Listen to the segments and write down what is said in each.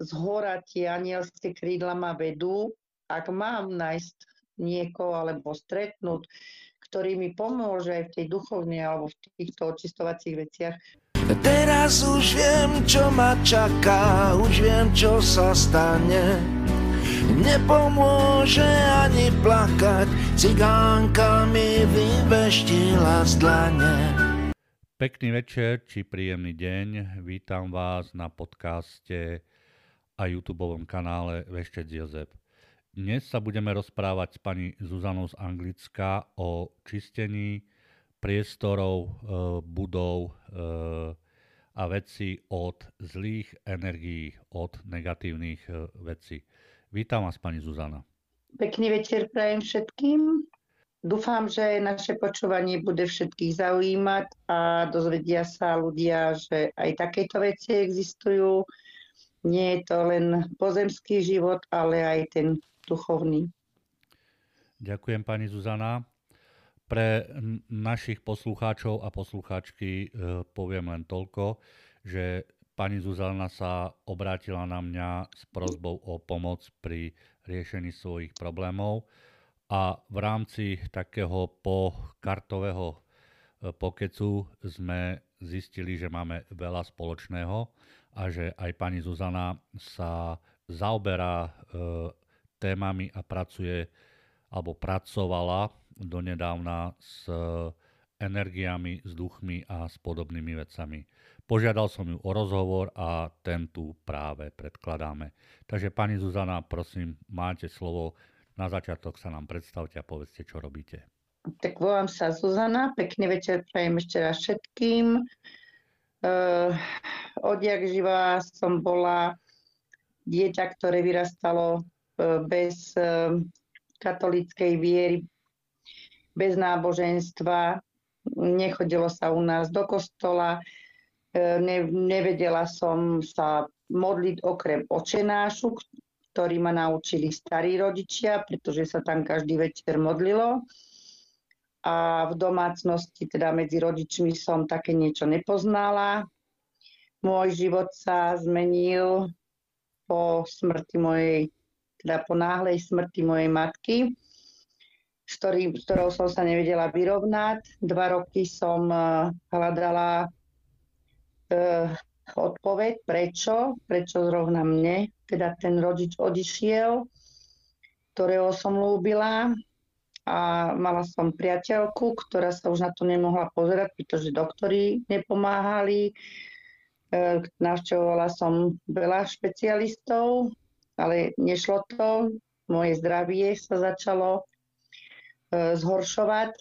z hora tie anielské krídla ma vedú. Ak mám nájsť niekoho alebo stretnúť, ktorý mi pomôže aj v tej duchovnej alebo v týchto očistovacích veciach. Teraz už viem, čo ma čaká, už viem, čo sa stane. Nepomôže ani plakať, cigánka mi vyveštila z dlane. Pekný večer či príjemný deň. Vítam vás na podcaste a YouTube kanále Veštec Jozef. Dnes sa budeme rozprávať s pani Zuzanou z Anglicka o čistení priestorov, e, budov e, a veci od zlých energií, od negatívnych e, vecí. Vítam vás, pani Zuzana. Pekný večer prajem všetkým. Dúfam, že naše počúvanie bude všetkých zaujímať a dozvedia sa ľudia, že aj takéto veci existujú. Nie je to len pozemský život, ale aj ten duchovný. Ďakujem pani Zuzana. Pre našich poslucháčov a poslucháčky e, poviem len toľko, že pani Zuzana sa obrátila na mňa s prozbou o pomoc pri riešení svojich problémov a v rámci takého pokartového e, pokecu sme zistili, že máme veľa spoločného a že aj pani Zuzana sa zaoberá e, témami a pracuje alebo pracovala donedávna s energiami, s duchmi a s podobnými vecami. Požiadal som ju o rozhovor a ten tu práve predkladáme. Takže pani Zuzana, prosím, máte slovo na začiatok sa nám predstavte a povedzte, čo robíte. Tak volám sa Zuzana, pekný večer prajem ešte raz všetkým. Uh, odjak živá som bola dieťa, ktoré vyrastalo uh, bez uh, katolíckej viery, bez náboženstva. Nechodilo sa u nás do kostola, ne, nevedela som sa modliť okrem očenášu, ktorý ma naučili starí rodičia, pretože sa tam každý večer modlilo. A v domácnosti, teda medzi rodičmi som také niečo nepoznala. Môj život sa zmenil po smrti mojej, teda po náhlej smrti mojej matky, s, ktorý, s ktorou som sa nevedela vyrovnať. Dva roky som eh, hľadala uh, odpoveď, prečo, prečo zrovna mne, teda ten rodič odišiel, ktorého som lúbila a mala som priateľku, ktorá sa už na to nemohla pozerať, pretože doktori nepomáhali. E, navštevovala som veľa špecialistov, ale nešlo to. Moje zdravie sa začalo e, zhoršovať.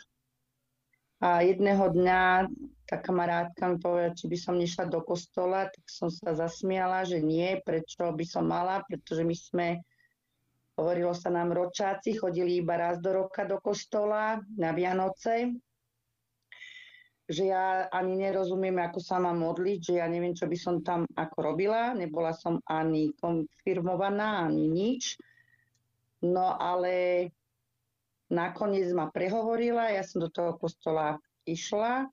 A jedného dňa tá kamarátka mi povedala, či by som nešla do kostola, tak som sa zasmiala, že nie, prečo by som mala, pretože my sme, hovorilo sa nám ročáci, chodili iba raz do roka do kostola na Vianoce, že ja ani nerozumiem, ako sa mám modliť, že ja neviem, čo by som tam ako robila, nebola som ani konfirmovaná, ani nič. No ale nakoniec ma prehovorila, ja som do toho kostola išla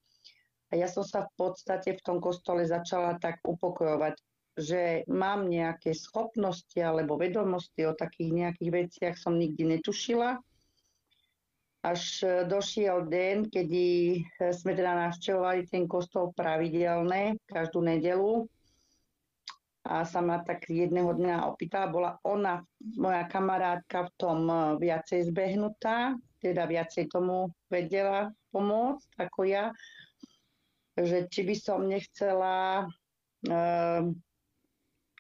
a ja som sa v podstate v tom kostole začala tak upokojovať, že mám nejaké schopnosti alebo vedomosti o takých nejakých veciach som nikdy netušila. Až došiel deň, kedy sme teda navštevovali ten kostol pravidelne, každú nedelu. A sa ma tak jedného dňa opýtala, bola ona, moja kamarátka, v tom viacej zbehnutá, teda viacej tomu vedela pomôcť ako ja že či by som nechcela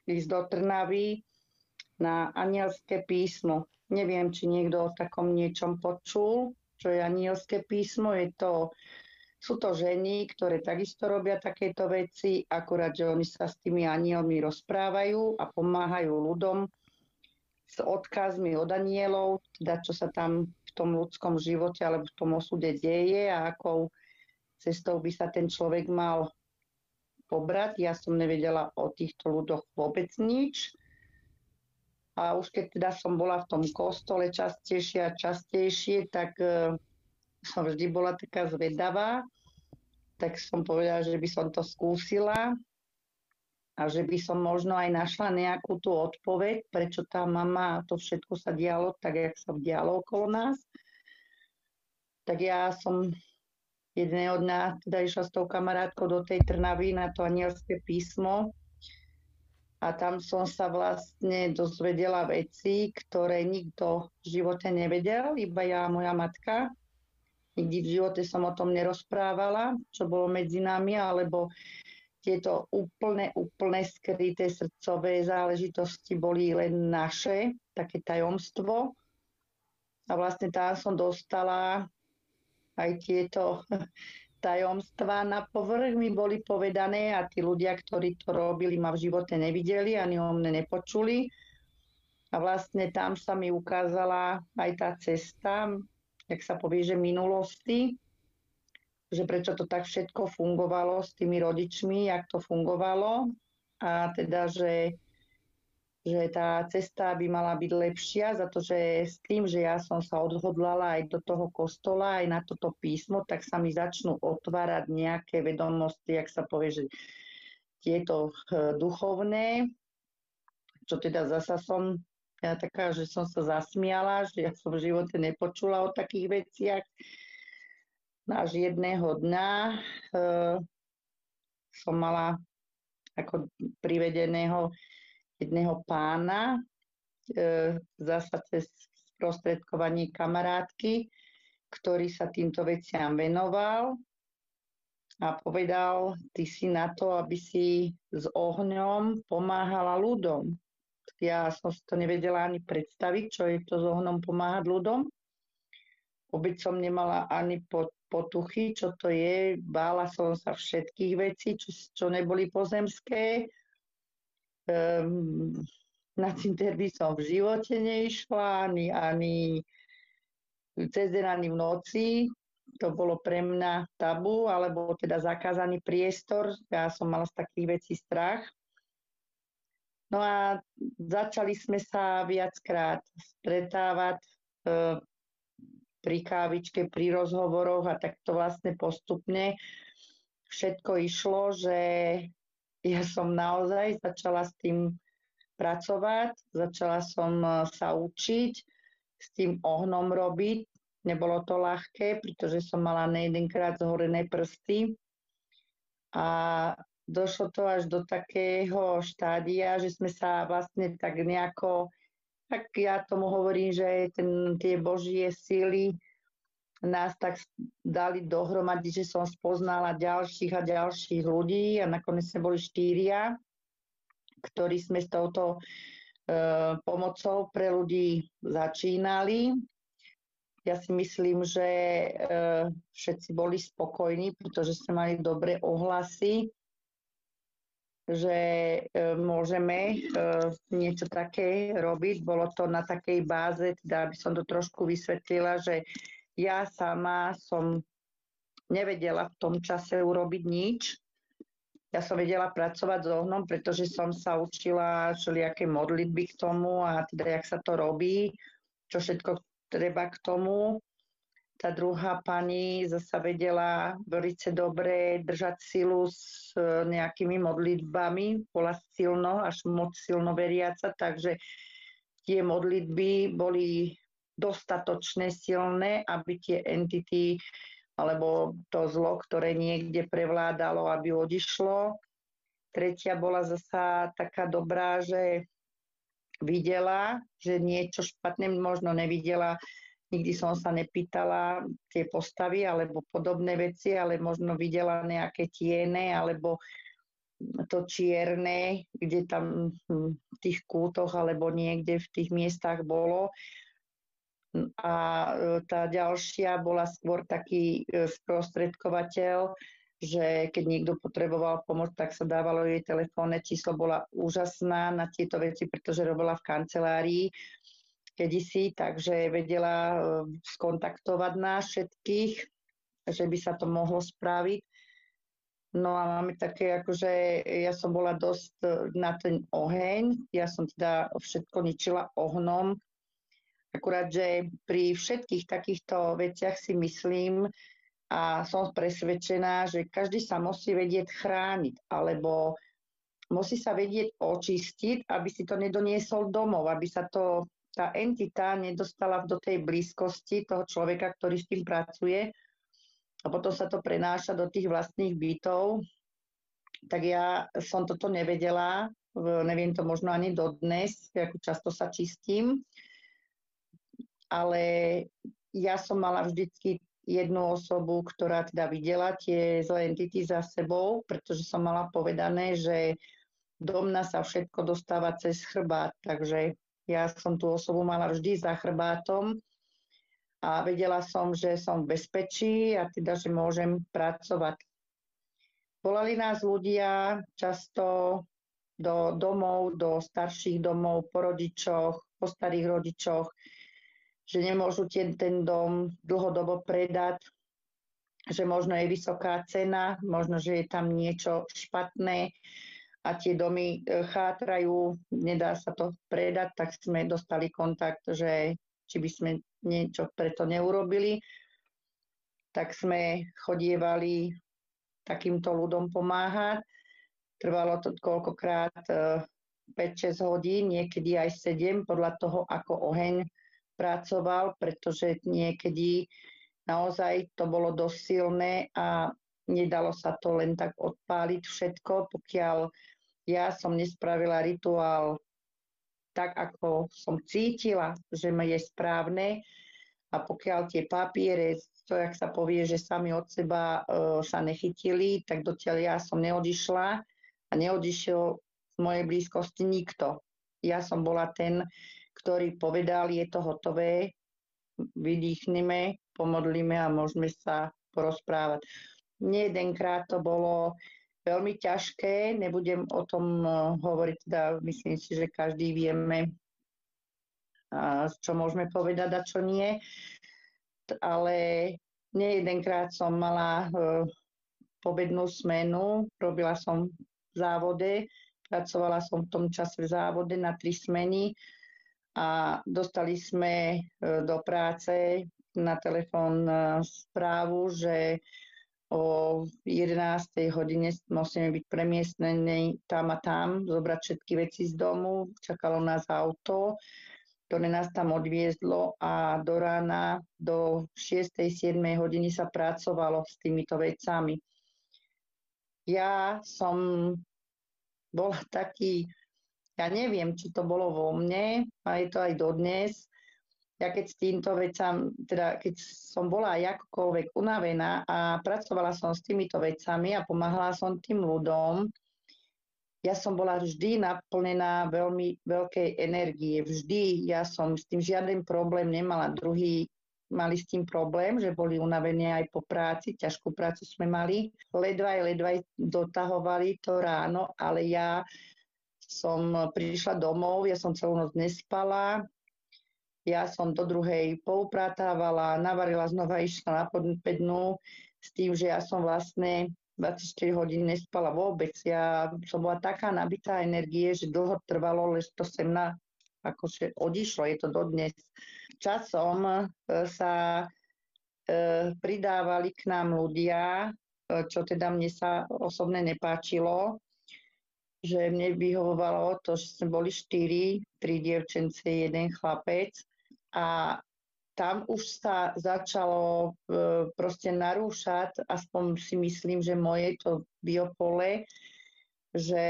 ísť do Trnavy na anielské písmo. Neviem, či niekto o takom niečom počul, čo je anielské písmo. Je to, sú to ženy, ktoré takisto robia takéto veci, akurát, že oni sa s tými anielmi rozprávajú a pomáhajú ľudom s odkazmi od anielov, teda čo sa tam v tom ľudskom živote alebo v tom osude deje a akou cestou by sa ten človek mal pobrať. Ja som nevedela o týchto ľuďoch vôbec nič. A už keď teda som bola v tom kostole častejšie a častejšie, tak uh, som vždy bola taká zvedavá. Tak som povedala, že by som to skúsila. a že by som možno aj našla nejakú tú odpoveď, prečo tá mama to všetko sa dialo tak, jak sa dialo okolo nás. Tak ja som jedného dňa teda išla s tou kamarátkou do tej Trnavy na to anielské písmo a tam som sa vlastne dozvedela veci, ktoré nikto v živote nevedel, iba ja a moja matka. Nikdy v živote som o tom nerozprávala, čo bolo medzi nami, alebo tieto úplne, úplne skryté srdcové záležitosti boli len naše, také tajomstvo. A vlastne tam som dostala aj tieto tajomstva na povrch mi boli povedané a tí ľudia, ktorí to robili, ma v živote nevideli, ani o mne nepočuli. A vlastne tam sa mi ukázala aj tá cesta, jak sa povie, že minulosti, že prečo to tak všetko fungovalo s tými rodičmi, jak to fungovalo a teda, že, že tá cesta by mala byť lepšia, za to, že s tým, že ja som sa odhodlala aj do toho kostola, aj na toto písmo, tak sa mi začnú otvárať nejaké vedomosti, jak sa povie, že tieto eh, duchovné, čo teda zasa som ja taká, že som sa zasmiala, že ja som v živote nepočula o takých veciach. Až jedného dňa e, som mala ako privedeného jedného pána, e, zasa cez sprostredkovanie kamarátky, ktorý sa týmto veciam venoval a povedal, ty si na to, aby si s ohňom pomáhala ľudom. Ja som si to nevedela ani predstaviť, čo je to s ohňom pomáhať ľudom. Vôbec som nemala ani potuchy, čo to je. Bála som sa všetkých vecí, čo, čo neboli pozemské. Um, na cinter by som v živote neišla, ani, ani cez deň, ani v noci. To bolo pre mňa tabu, alebo teda zakázaný priestor. Ja som mala z takých vecí strach. No a začali sme sa viackrát stretávať. E, pri kávičke, pri rozhovoroch a tak to vlastne postupne všetko išlo, že ja som naozaj začala s tým pracovať, začala som e, sa učiť, s tým ohnom robiť. Nebolo to ľahké, pretože som mala nejedenkrát zhorené prsty. A došlo to až do takého štádia, že sme sa vlastne tak nejako tak ja tomu hovorím, že ten, tie božie síly nás tak dali dohromady, že som spoznala ďalších a ďalších ľudí a nakoniec sme boli štyria, ktorí sme s touto e, pomocou pre ľudí začínali. Ja si myslím, že e, všetci boli spokojní, pretože sme mali dobré ohlasy že e, môžeme e, niečo také robiť. Bolo to na takej báze, teda aby som to trošku vysvetlila, že ja sama som nevedela v tom čase urobiť nič. Ja som vedela pracovať s ohnom, pretože som sa učila všelijaké modlitby k tomu a teda jak sa to robí, čo všetko treba k tomu. Tá druhá pani zasa vedela veľmi dobre držať silu s e, nejakými modlitbami, bola silno, až moc silno veriaca, takže tie modlitby boli dostatočne silné, aby tie entity alebo to zlo, ktoré niekde prevládalo, aby odišlo. Tretia bola zasa taká dobrá, že videla, že niečo špatné možno nevidela nikdy som sa nepýtala tie postavy alebo podobné veci, ale možno videla nejaké tiene alebo to čierne, kde tam v tých kútoch alebo niekde v tých miestach bolo. A e, tá ďalšia bola skôr taký e, sprostredkovateľ, že keď niekto potreboval pomoc, tak sa dávalo jej telefónne číslo, bola úžasná na tieto veci, pretože robila v kancelárii kedysi, takže vedela e, skontaktovať nás všetkých, že by sa to mohlo spraviť. No a máme také, akože ja som bola dosť na ten oheň, ja som teda všetko ničila ohnom, akurát, že pri všetkých takýchto veciach si myslím a som presvedčená, že každý sa musí vedieť chrániť, alebo musí sa vedieť očistiť, aby si to nedoniesol domov, aby sa to, tá entita nedostala do tej blízkosti toho človeka, ktorý s tým pracuje a potom sa to prenáša do tých vlastných bytov. Tak ja som toto nevedela, neviem to možno ani dodnes, ako často sa čistím, ale ja som mala vždycky jednu osobu, ktorá teda videla tie zlé entity za sebou, pretože som mala povedané, že do mňa sa všetko dostáva cez chrbát, takže ja som tú osobu mala vždy za chrbátom a vedela som, že som v bezpečí a teda, že môžem pracovať. Volali nás ľudia často do domov, do starších domov, po rodičoch, po starých rodičoch, že nemôžu ten, ten dom dlhodobo predať, že možno je vysoká cena, možno, že je tam niečo špatné a tie domy e, chátrajú, nedá sa to predať, tak sme dostali kontakt, že či by sme niečo preto neurobili, tak sme chodievali takýmto ľudom pomáhať. Trvalo to koľkokrát 5-6 e, hodín, niekedy aj 7, podľa toho, ako oheň pracoval, pretože niekedy naozaj to bolo dosť silné a nedalo sa to len tak odpáliť všetko, pokiaľ ja som nespravila rituál tak, ako som cítila, že ma je správne a pokiaľ tie papiere, to, jak sa povie, že sami od seba e, sa nechytili, tak dotiaľ ja som neodišla a neodišiel z mojej blízkosti nikto. Ja som bola ten, ktorý povedal, je to hotové, vydýchneme, pomodlíme a môžeme sa porozprávať. Nie jedenkrát to bolo veľmi ťažké, nebudem o tom eh, hovoriť, teda myslím si, že každý vieme, čo môžeme povedať a čo nie. Ale nie jedenkrát som mala eh, pobednú smenu, robila som v závode, pracovala som v tom čase v závode na tri smeny a dostali sme e, do práce na telefón e, správu, že o 11. hodine musíme byť premiestnení tam a tam, zobrať všetky veci z domu. Čakalo nás auto, ktoré nás tam odviezlo a do rána do 6. 7. hodiny sa pracovalo s týmito vecami. Ja som bola taký ja neviem, či to bolo vo mne a je to aj dodnes. Ja keď s týmto vecam, teda keď som bola aj akokoľvek unavená a pracovala som s týmito vecami a pomáhala som tým ľuďom, ja som bola vždy naplnená veľmi veľkej energie. Vždy ja som s tým žiaden problém nemala. Druhý mali s tým problém, že boli unavení aj po práci, ťažkú prácu sme mali. Ledvaj, ledvaj dotahovali to ráno, ale ja som prišla domov, ja som celú noc nespala, ja som do druhej poupratávala, navarila, znova išla na podpednú s tým, že ja som vlastne 24 hodín nespala vôbec. Ja som bola taká nabitá energie, že dlho trvalo, lež to sem na akože odišlo, je to dodnes. Časom e, sa e, pridávali k nám ľudia, čo teda mne sa osobne nepáčilo, že mne vyhovovalo to, že sme boli štyri, tri dievčence, jeden chlapec a tam už sa začalo e, proste narúšať, aspoň si myslím, že moje to biopole, že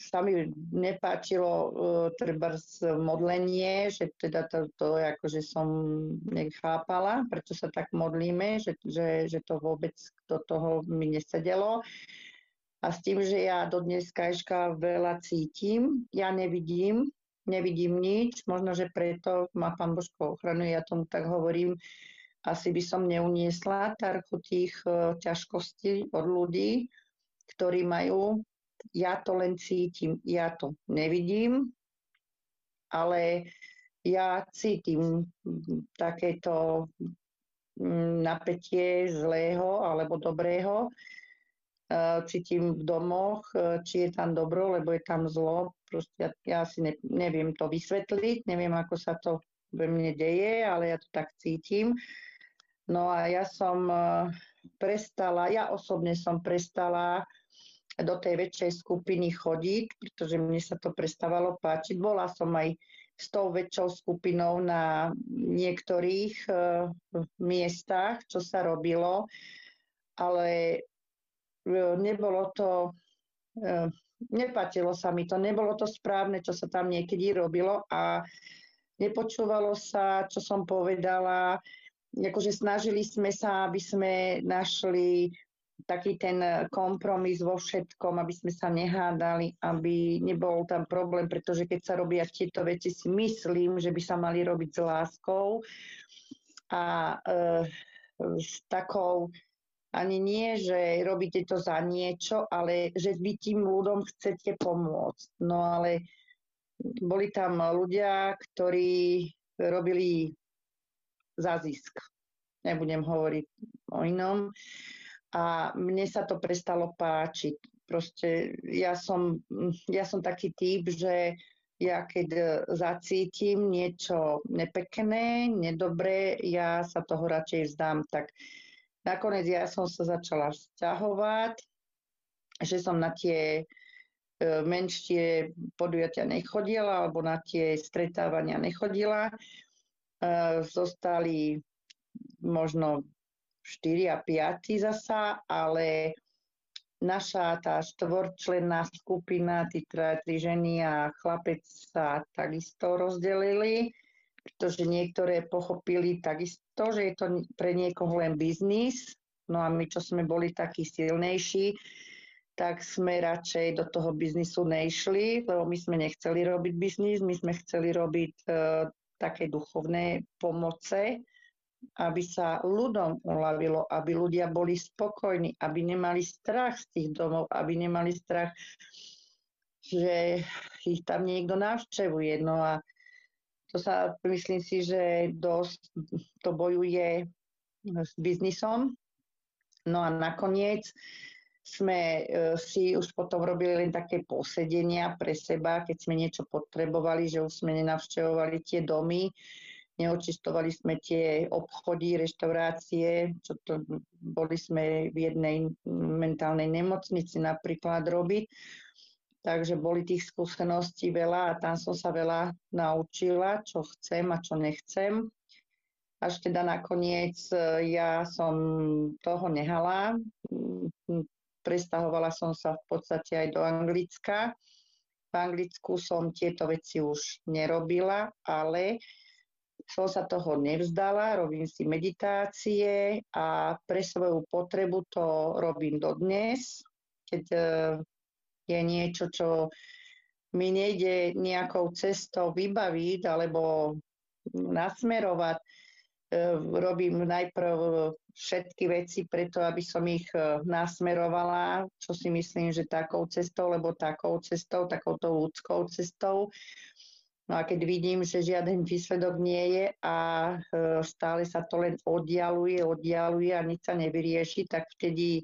sa mi nepáčilo uh, treba modlenie, že teda to, to akože som nechápala, prečo sa tak modlíme, že, že, že to vôbec do toho mi nesedelo. A s tým, že ja do dneska ešte veľa cítim, ja nevidím, nevidím nič, možno, že preto ma pán Božko ochranuje, ja tomu tak hovorím, asi by som neuniesla tarchu tých uh, ťažkostí od ľudí, ktorí majú, ja to len cítim, ja to nevidím, ale ja cítim takéto mm, napätie zlého alebo dobrého Eh, cítim v domoch, eh, či je tam dobro, lebo je tam zlo. Proste ja, ja si ne, neviem to vysvetliť, neviem, ako sa to ve mne deje, ale ja to tak cítim. No a ja som eh, prestala, ja osobne som prestala do tej väčšej skupiny chodiť, pretože mne sa to prestávalo páčiť. Bola som aj s tou väčšou skupinou na niektorých uh, miestach, čo sa robilo, ale nebolo to, uh, nepatilo sa mi to, nebolo to správne, čo sa tam niekedy robilo a nepočúvalo sa, čo som povedala, akože snažili sme sa, aby sme našli taký ten kompromis vo všetkom, aby sme sa nehádali, aby nebol tam problém, pretože keď sa robia tieto veci, si myslím, že by sa mali robiť s láskou a e, s takou ani nie, že robíte to za niečo, ale že vy tým ľuďom chcete pomôcť. No ale boli tam ľudia, ktorí robili za zisk. Nebudem hovoriť o inom a mne sa to prestalo páčiť. Proste ja som, ja som taký typ, že ja keď zacítim niečo nepekné, nedobré, ja sa toho radšej vzdám. Tak nakoniec ja som sa začala vzťahovať, že som na tie e, menšie podujatia nechodila alebo na tie stretávania nechodila. E, zostali možno 4 a 5 zasa, ale naša tá štvorčlenná skupina, tí tri ženy a chlapec sa takisto rozdelili, pretože niektoré pochopili takisto, že je to pre niekoho len biznis. No a my, čo sme boli takí silnejší, tak sme radšej do toho biznisu nešli, lebo my sme nechceli robiť biznis, my sme chceli robiť uh, také duchovné pomoce, aby sa ľuďom uľavilo, aby ľudia boli spokojní, aby nemali strach z tých domov, aby nemali strach, že ich tam niekto navštevuje. No a to sa, myslím si, že dosť to bojuje s biznisom. No a nakoniec sme e, si už potom robili len také posedenia pre seba, keď sme niečo potrebovali, že už sme nenavštevovali tie domy, neočistovali sme tie obchody, reštaurácie, čo to boli sme v jednej mentálnej nemocnici napríklad robiť. Takže boli tých skúseností veľa a tam som sa veľa naučila, čo chcem a čo nechcem. Až teda nakoniec e, ja som toho nehala. Prestahovala som sa v podstate aj do Anglicka. V Anglicku som tieto veci už nerobila, ale som sa toho nevzdala, robím si meditácie a pre svoju potrebu to robím dodnes. Keď e, je niečo, čo mi nejde nejakou cestou vybaviť alebo nasmerovať, e, robím najprv všetky veci preto, aby som ich e, nasmerovala, čo si myslím, že takou cestou, lebo takou cestou, takouto ľudskou cestou. No a keď vidím, že žiaden výsledok nie je a e, stále sa to len oddialuje, oddialuje a nič sa nevyrieši, tak vtedy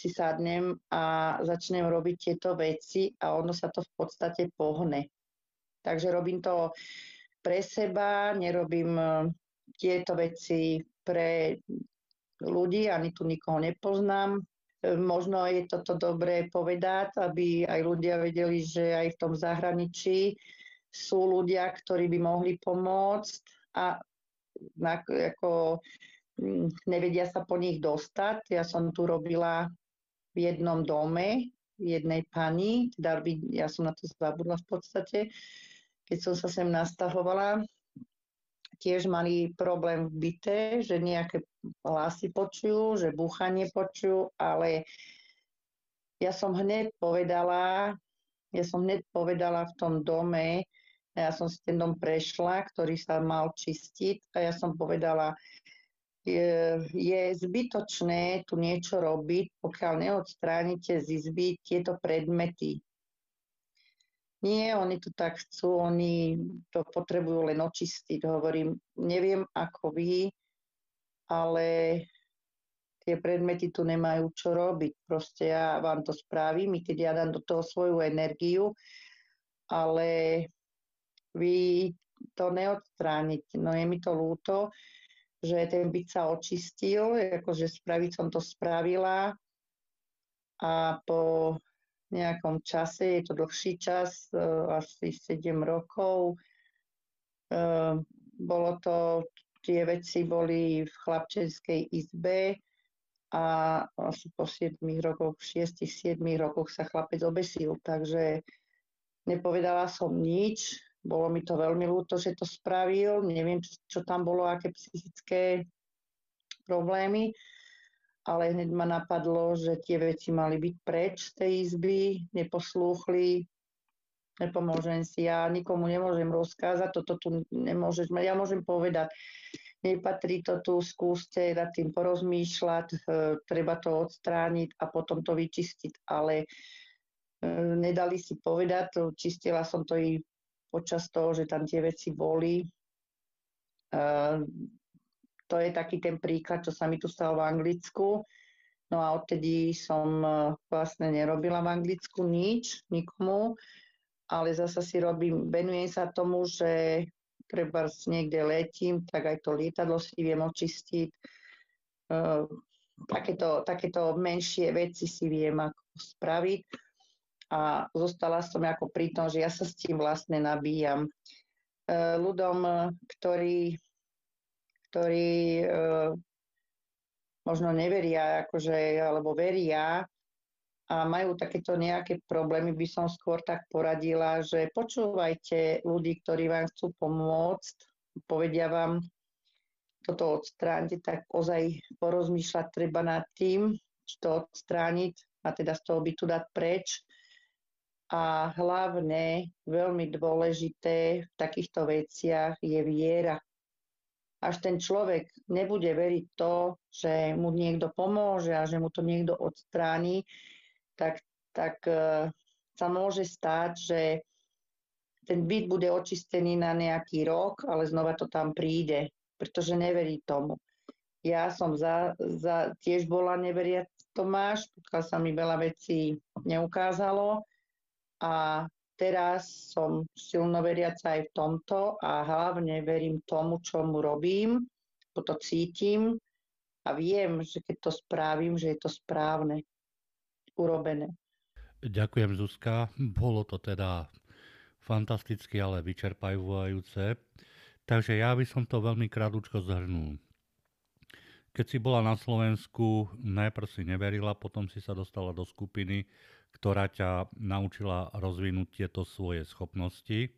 si sadnem a začnem robiť tieto veci a ono sa to v podstate pohne. Takže robím to pre seba, nerobím e, tieto veci pre ľudí, ani tu nikoho nepoznám. E, možno je toto dobré povedať, aby aj ľudia vedeli, že aj v tom zahraničí sú ľudia, ktorí by mohli pomôcť a ako nevedia sa po nich dostať. Ja som tu robila v jednom dome, jednej pani, teda ja som na to zabudla v podstate, keď som sa sem nastahovala, tiež mali problém v byte, že nejaké hlasy počujú, že búchanie počujú, ale ja som hneď povedala, ja som hneď povedala v tom dome, ja som si ten dom prešla, ktorý sa mal čistiť a ja som povedala, je, je zbytočné tu niečo robiť, pokiaľ neodstránite z izby tieto predmety. Nie, oni to tak chcú, oni to potrebujú len očistiť. Hovorím, neviem ako vy, ale tie predmety tu nemajú čo robiť. Proste ja vám to spravím, i keď ja dám do toho svoju energiu, ale vy to neodstrániť. No je mi to ľúto, že ten byt sa očistil, akože spraviť som to spravila a po nejakom čase, je to dlhší čas, e, asi 7 rokov. E, bolo to, tie veci boli v chlapčenskej izbe a asi po 7 rokoch, 6-7 rokoch sa chlapec obesil, takže nepovedala som nič, bolo mi to veľmi ľúto, že to spravil, neviem, čo tam bolo, aké psychické problémy, ale hneď ma napadlo, že tie veci mali byť preč z tej izby, neposlúchli, nepomôžem si, ja nikomu nemôžem rozkázať, toto tu nemôžeš, ja môžem povedať, nepatrí to tu, skúste nad tým porozmýšľať, e, treba to odstrániť a potom to vyčistiť, ale e, nedali si povedať, čistila som to i počas toho, že tam tie veci boli. E, to je taký ten príklad, čo sa mi tu stalo v Anglicku. No a odtedy som e, vlastne nerobila v Anglicku nič, nikomu, ale zasa si robím, venujem sa tomu, že treba niekde letím, tak aj to lietadlo si viem očistiť. E, takéto, takéto menšie veci si viem ako spraviť. A zostala som ako pri tom, že ja sa s tým vlastne nabíjam. E, ľudom, ktorí ktorí e, možno neveria, akože, alebo veria a majú takéto nejaké problémy, by som skôr tak poradila, že počúvajte ľudí, ktorí vám chcú pomôcť, povedia vám, toto odstrániť, tak ozaj porozmýšľať treba nad tým, či to odstrániť a teda z toho by tu dať preč. A hlavne, veľmi dôležité v takýchto veciach je viera až ten človek nebude veriť to, že mu niekto pomôže a že mu to niekto odstráni, tak, tak uh, sa môže stať, že ten byt bude očistený na nejaký rok, ale znova to tam príde, pretože neverí tomu. Ja som za, za, tiež bola neveriac Tomáš, pokiaľ sa mi veľa vecí neukázalo a teraz som silno veriaca aj v tomto a hlavne verím tomu, čo mu robím, to cítim a viem, že keď to spravím, že je to správne, urobené. Ďakujem Zuzka, bolo to teda fantasticky, ale vyčerpajúce. Takže ja by som to veľmi krátko zhrnul. Keď si bola na Slovensku, najprv si neverila, potom si sa dostala do skupiny, ktorá ťa naučila rozvinúť tieto svoje schopnosti.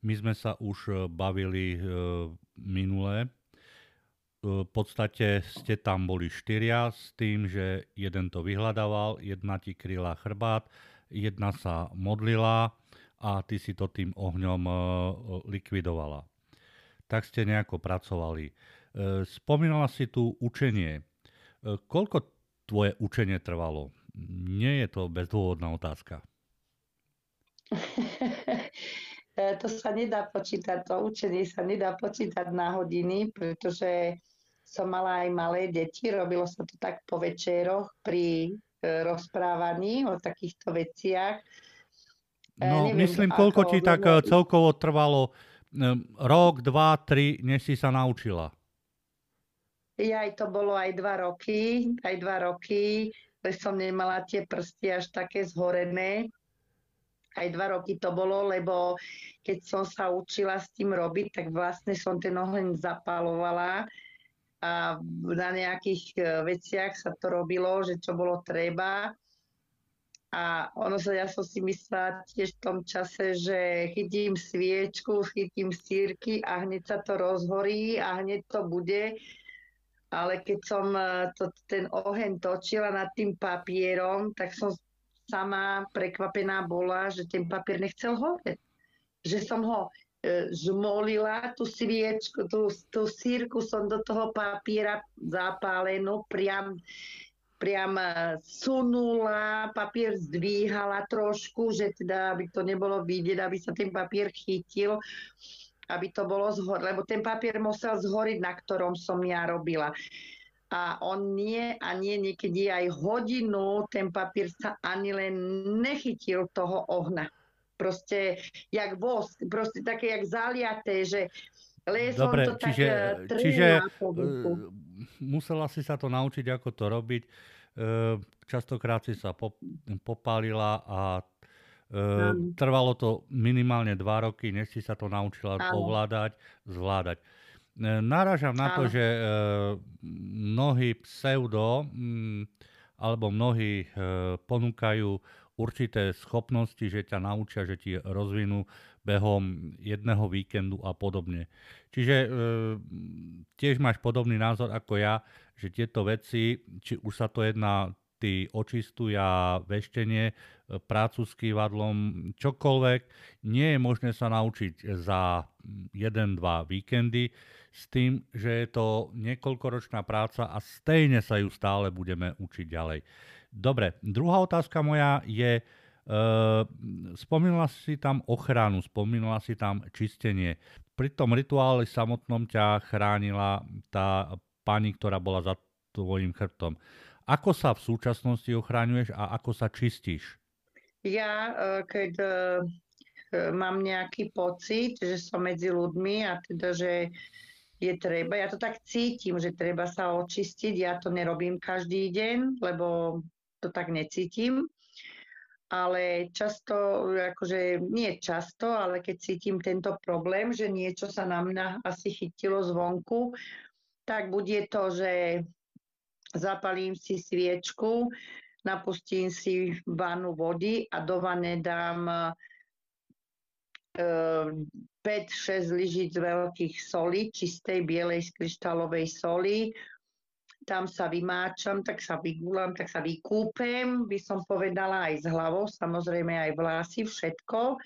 My sme sa už e, bavili e, minule. E, v podstate ste tam boli štyria s tým, že jeden to vyhľadával, jedna ti kryla chrbát, jedna sa modlila a ty si to tým ohňom likvidovala. Tak ste nejako pracovali. Spomínala si tu učenie. Koľko tvoje učenie trvalo? Nie je to bezdôvodná otázka. to sa nedá počítať, to učenie sa nedá počítať na hodiny, pretože som mala aj malé deti, robilo sa to tak po večeroch pri e, rozprávaní o takýchto veciach. E, no, Neviem, myslím, koľko ti tak e, celkovo trvalo? Rok, dva, tri, než si sa naučila? Ja aj to bolo aj dva roky, aj dva roky že som nemala tie prsty až také zhorené. Aj dva roky to bolo, lebo keď som sa učila s tým robiť, tak vlastne som ten oheň zapalovala a na nejakých e, veciach sa to robilo, že čo bolo treba. A ono sa, ja som si myslela tiež v tom čase, že chytím sviečku, chytím sírky a hneď sa to rozhorí a hneď to bude ale keď som e, to, ten oheň točila nad tým papierom, tak som sama prekvapená bola, že ten papier nechcel horeť. Že som ho e, zmolila, tú sviečku, tú, tú sírku som do toho papiera zapálenú, priam, priam e, sunula, papier zdvíhala trošku, že teda, aby to nebolo vidieť, aby sa ten papier chytil aby to bolo zhor, lebo ten papier musel zhoriť, na ktorom som ja robila. A on nie a nie, niekedy aj hodinu ten papier sa ani len nechytil toho ohna. Proste jak vosk, proste také jak zaliaté, že Dobre, to čiže, tak, čiže uh, musela si sa to naučiť, ako to robiť. častokrát si sa popálila a trvalo to minimálne dva roky, než si sa to naučila Áno. ovládať, zvládať. Náražam na to, že mnohí pseudo mm, alebo mnohí ponúkajú určité schopnosti, že ťa naučia, že ti rozvinú behom jedného víkendu a podobne. Čiže e, tiež máš podobný názor ako ja, že tieto veci, či už sa to jedná ty očistuja, veštenie, e, prácu s kývadlom, čokoľvek, nie je možné sa naučiť za 1-2 víkendy s tým, že je to niekoľkoročná práca a stejne sa ju stále budeme učiť ďalej. Dobre, druhá otázka moja je, uh, spomínala si tam ochranu, spomínala si tam čistenie. Pri tom rituáli samotnom ťa chránila tá pani, ktorá bola za tvojim chrbtom. Ako sa v súčasnosti ochráňuješ a ako sa čistíš? Ja, eh, keď eh, mám nejaký pocit, že som medzi ľuďmi a teda, že je treba, ja to tak cítim, že treba sa očistiť, ja to nerobím každý deň, lebo to tak necítim. Ale často, akože nie často, ale keď cítim tento problém, že niečo sa na mňa asi chytilo zvonku, tak bude to, že zapalím si sviečku, napustím si vanu vody a do vane dám 5-6 e, lyžic veľkých soli, čistej bielej z kryštálovej soli, tam sa vymáčam, tak sa vygúlam, tak sa vykúpem, by som povedala aj s hlavou, samozrejme aj vlasy, všetko.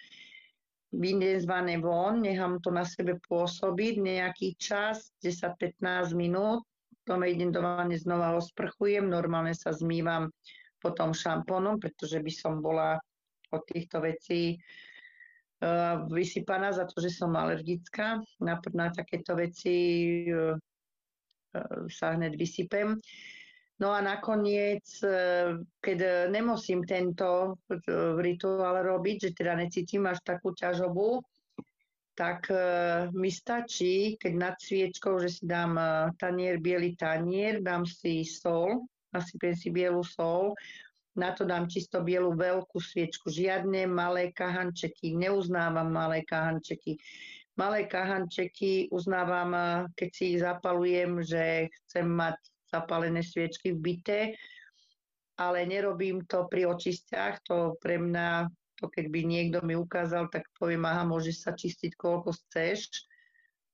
Vane von, nechám to na sebe pôsobiť nejaký čas, 10-15 minút, potom idem do vane, znova osprchujem, normálne sa zmývam potom šampónom, pretože by som bola od týchto vecí uh, vysypaná za to, že som alergická na, na takéto veci. Uh, sa hneď vysypem. No a nakoniec, keď nemusím tento rituál robiť, že teda necítim až takú ťažobu, tak e, mi stačí, keď nad sviečkou, že si dám tanier, biely tanier, dám si sol, nasypem si bielu sol, na to dám čisto bielu veľkú sviečku, žiadne malé kahančeky, neuznávam malé kahančeky. Malé kahančeky uznávam, keď si ich zapalujem, že chcem mať zapálené sviečky v byte, ale nerobím to pri očistiach. To pre mňa, to keď by niekto mi ukázal, tak poviem, aha, môžeš sa čistiť koľko chceš,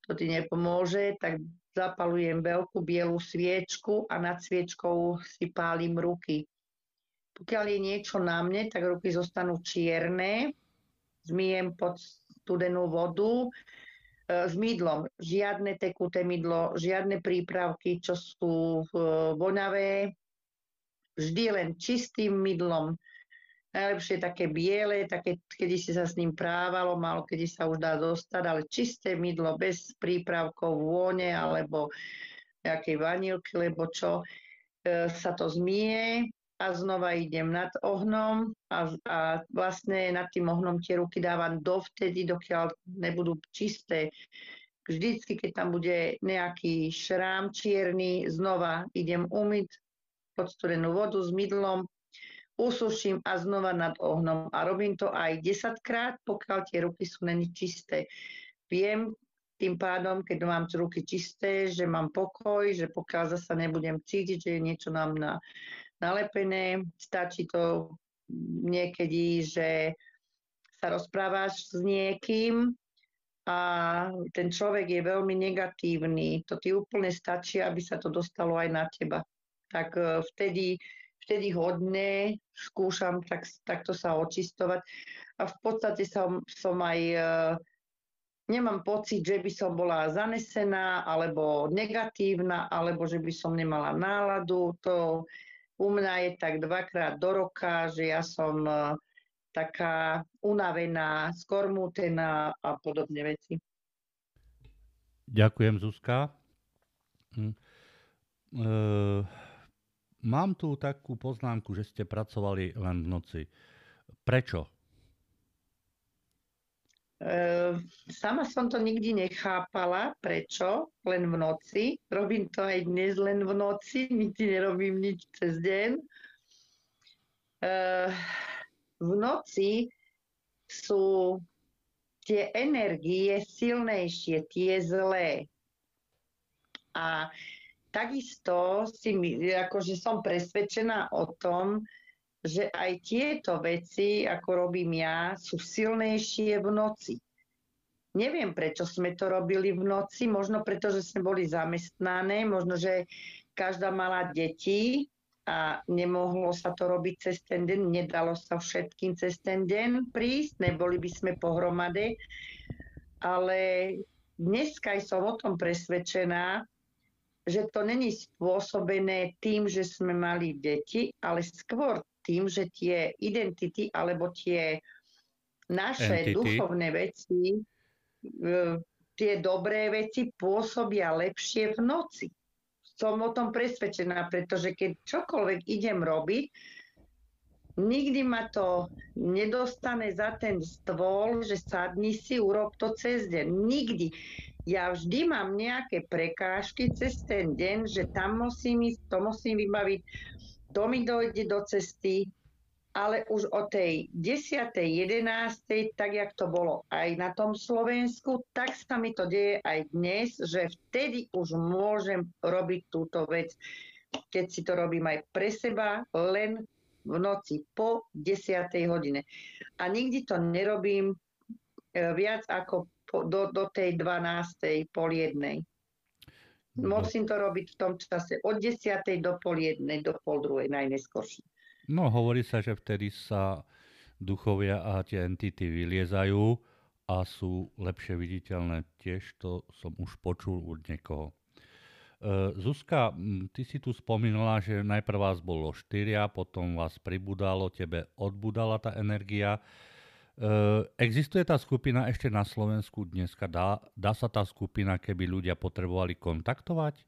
to ti nepomôže, tak zapalujem veľkú bielu sviečku a nad sviečkou si pálim ruky. Pokiaľ je niečo na mne, tak ruky zostanú čierne, zmijem pod studenú vodu e, s mydlom. Žiadne tekuté mydlo, žiadne prípravky, čo sú e, voňavé. Vždy len čistým mydlom. Najlepšie také biele, také, kedy si sa s ním právalo, malo kedy sa už dá dostať, ale čisté mydlo bez prípravkov vône alebo nejakej vanilky, lebo čo e, sa to zmie, a znova idem nad ohnom a, a vlastne nad tým ohnom tie ruky dávam dovtedy, dokiaľ nebudú čisté. Vždycky, keď tam bude nejaký šrám čierny, znova idem umyť pod studenú vodu s mydlom, usuším a znova nad ohnom. A robím to aj 10 krát, pokiaľ tie ruky sú není čisté. Viem tým pádom, keď mám ruky čisté, že mám pokoj, že pokiaľ zase nebudem cítiť, že je niečo nám na nalepené. Stačí to niekedy, že sa rozprávaš s niekým a ten človek je veľmi negatívny. To ti úplne stačí, aby sa to dostalo aj na teba. Tak e, vtedy, vtedy hodne skúšam tak, takto sa očistovať. A v podstate som, som aj e, nemám pocit, že by som bola zanesená alebo negatívna, alebo že by som nemala náladu. To, u mňa je tak dvakrát do roka, že ja som e, taká unavená, skormútená a podobne veci. Ďakujem, Zuzka. Hm. E, mám tu takú poznámku, že ste pracovali len v noci. Prečo? E, sama som to nikdy nechápala, prečo, len v noci. Robím to aj dnes len v noci, nikdy nerobím nič cez deň. Uh, v noci sú tie energie silnejšie, tie zlé. A takisto si, akože som presvedčená o tom, že aj tieto veci, ako robím ja, sú silnejšie v noci. Neviem, prečo sme to robili v noci, možno preto, že sme boli zamestnané, možno, že každá mala deti a nemohlo sa to robiť cez ten deň, nedalo sa všetkým cez ten deň prísť, neboli by sme pohromade, ale dneska som o tom presvedčená, že to není spôsobené tým, že sme mali deti, ale skôr tým, že tie identity alebo tie naše Entity. duchovné veci, e, tie dobré veci pôsobia lepšie v noci. Som o tom presvedčená, pretože keď čokoľvek idem robiť, nikdy ma to nedostane za ten stôl, že sadni si, urob to cez deň. Nikdy. Ja vždy mám nejaké prekážky cez ten deň, že tam musím ísť, to musím vybaviť, to mi dojde do cesty, ale už o tej 10. 11. tak jak to bolo aj na tom Slovensku, tak sa mi to deje aj dnes, že vtedy už môžem robiť túto vec, keď si to robím aj pre seba, len v noci po 10. hodine. A nikdy to nerobím e, viac ako po, do, do tej 12. pol jednej. No. Musím to robiť v tom čase od 10. do pol jednej, do pol druhej najneskôršie. No hovorí sa, že vtedy sa duchovia a tie entity vyliezajú a sú lepšie viditeľné. Tiež to som už počul od niekoho. E, Zuzka, ty si tu spomínala, že najprv vás bolo štyria, potom vás pribudalo, tebe odbudala tá energia. Uh, existuje tá skupina ešte na Slovensku dneska? Dá, dá sa tá skupina, keby ľudia potrebovali kontaktovať?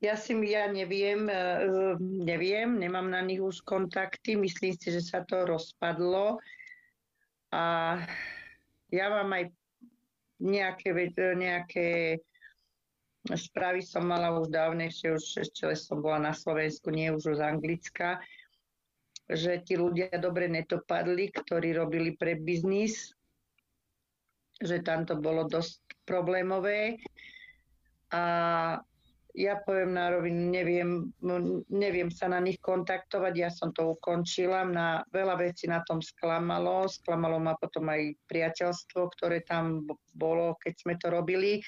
Ja si ja neviem, uh, neviem, nemám na nich už kontakty, myslím si, že sa to rozpadlo. A ja mám aj nejaké, nejaké správy som mala už dávnejšie, už ešte som bola na Slovensku, nie už z Anglicka, že tí ľudia dobre netopadli, ktorí robili pre biznis, že tam to bolo dosť problémové. A ja poviem na rovinu, neviem, neviem sa na nich kontaktovať, ja som to ukončila, na veľa vecí na tom sklamalo, sklamalo ma potom aj priateľstvo, ktoré tam bolo, keď sme to robili.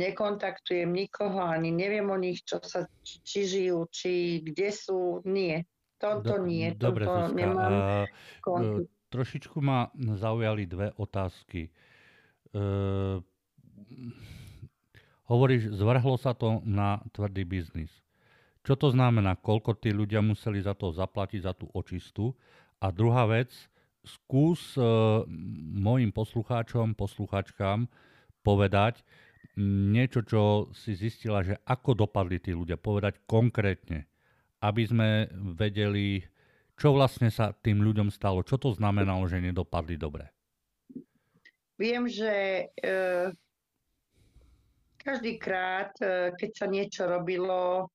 Nekontaktujem nikoho, ani neviem o nich, čo sa, či, či žijú, či kde sú, nie. Toto nie, Dobre, toto Zuzka, nemám uh, Trošičku ma zaujali dve otázky. Uh, hovoríš, zvrhlo sa to na tvrdý biznis. Čo to znamená? Koľko tí ľudia museli za to zaplatiť, za tú očistu? A druhá vec, skús uh, mojim poslucháčom, posluchačkám povedať niečo, čo si zistila, že ako dopadli tí ľudia. Povedať konkrétne aby sme vedeli, čo vlastne sa tým ľuďom stalo, čo to znamenalo, že nedopadli dobre. Viem, že e, každý krát, e, keď sa niečo robilo,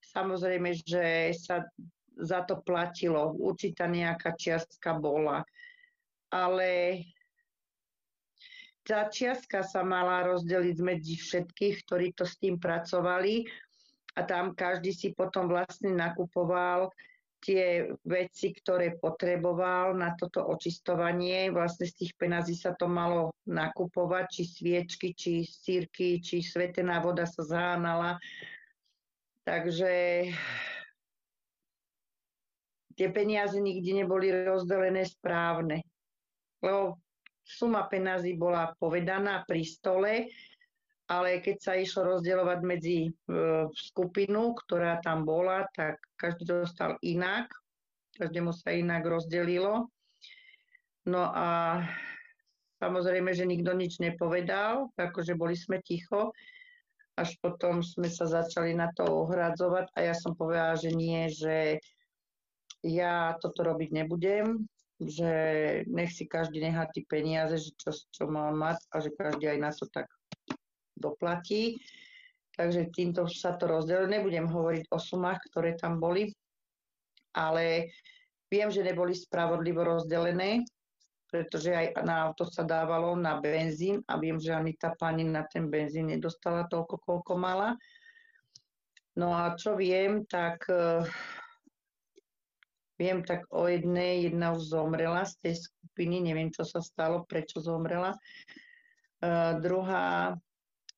samozrejme, že sa za to platilo. Určitá nejaká čiastka bola. Ale tá čiastka sa mala rozdeliť medzi všetkých, ktorí to s tým pracovali a tam každý si potom vlastne nakupoval tie veci, ktoré potreboval na toto očistovanie. Vlastne z tých penazí sa to malo nakupovať, či sviečky, či sírky, či svetená voda sa zahánala. Takže tie peniaze nikdy neboli rozdelené správne. Lebo suma penazí bola povedaná pri stole, ale keď sa išlo rozdielovať medzi e, skupinu, ktorá tam bola, tak každý dostal inak, každému sa inak rozdelilo. No a samozrejme, že nikto nič nepovedal, akože boli sme ticho, až potom sme sa začali na to ohradzovať a ja som povedala, že nie, že ja toto robiť nebudem, že nech si každý nechá tie peniaze, že čo, čo má mať a že každý aj na to tak doplatí. Takže týmto sa to rozdelilo. Nebudem hovoriť o sumách, ktoré tam boli, ale viem, že neboli spravodlivo rozdelené, pretože aj na auto sa dávalo na benzín a viem, že ani tá pani na ten benzín nedostala toľko, koľko mala. No a čo viem, tak uh, viem tak o jednej, jedna už zomrela z tej skupiny, neviem, čo sa stalo, prečo zomrela. Uh, druhá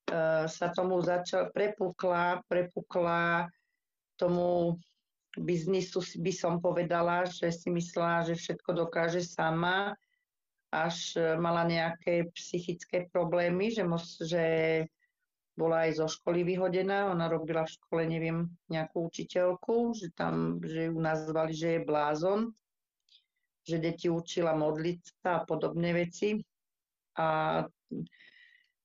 E, sa tomu začal, prepukla, prepukla tomu biznisu by som povedala, že si myslela, že všetko dokáže sama, až mala nejaké psychické problémy, že, mos, že bola aj zo školy vyhodená, ona robila v škole, neviem, nejakú učiteľku, že tam, že ju nazvali, že je blázon, že deti učila modliť sa a podobné veci. A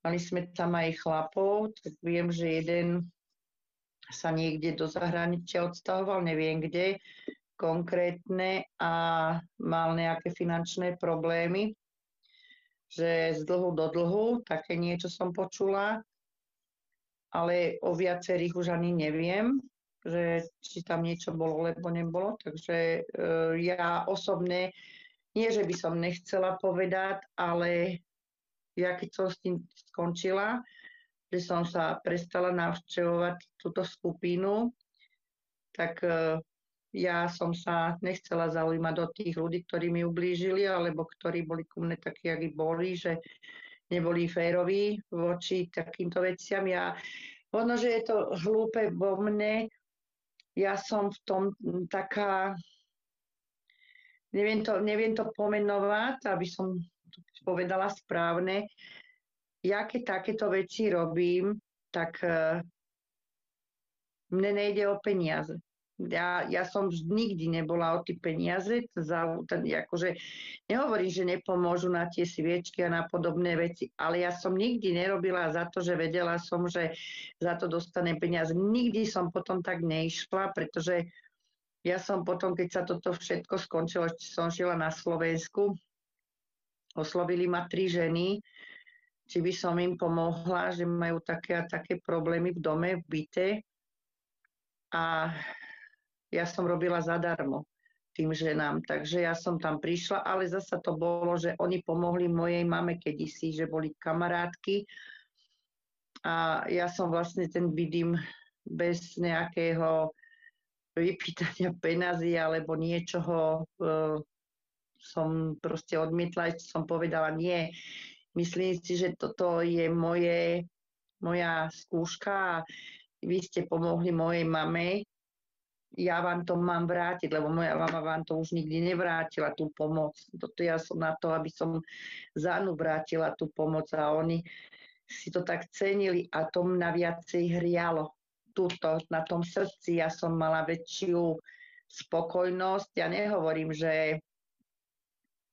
Mali sme tam aj chlapov, tak viem, že jeden sa niekde do zahraničia odstavoval, neviem kde konkrétne a mal nejaké finančné problémy, že z dlhu do dlhu, také niečo som počula, ale o viacerých už ani neviem, že či tam niečo bolo, lebo nebolo. Takže e, ja osobne, nie že by som nechcela povedať, ale ja keď som s tým skončila, že som sa prestala navštevovať túto skupinu, tak e, ja som sa nechcela zaujímať do tých ľudí, ktorí mi ublížili, alebo ktorí boli ku mne takí, akí boli, že neboli féroví voči takýmto veciam. Ja, ono, že je to hlúpe vo mne, ja som v tom taká, neviem to, neviem to pomenovať, aby som povedala správne. Ja keď takéto veci robím, tak uh, mne nejde o peniaze. Ja, ja som nikdy nebola o tie peniaze, za, ten, akože, nehovorím, že nepomôžu na tie sviečky a na podobné veci, ale ja som nikdy nerobila za to, že vedela som, že za to dostane peniaze. Nikdy som potom tak neišla, pretože ja som potom, keď sa toto všetko skončilo, som žila na Slovensku, oslovili ma tri ženy, či by som im pomohla, že majú také a také problémy v dome, v byte. A ja som robila zadarmo tým ženám. Takže ja som tam prišla, ale zasa to bolo, že oni pomohli mojej mame kedysi, že boli kamarátky. A ja som vlastne ten vidím bez nejakého vypýtania penazí alebo niečoho e, som proste odmietla, som povedala nie. Myslím si, že toto je moje, moja skúška a vy ste pomohli mojej mame, ja vám to mám vrátiť, lebo moja mama vám to už nikdy nevrátila, tú pomoc. Toto ja som na to, aby som Zanu vrátila tú pomoc a oni si to tak cenili a to mňa viacej hrialo. Tuto, na tom srdci ja som mala väčšiu spokojnosť. Ja nehovorím, že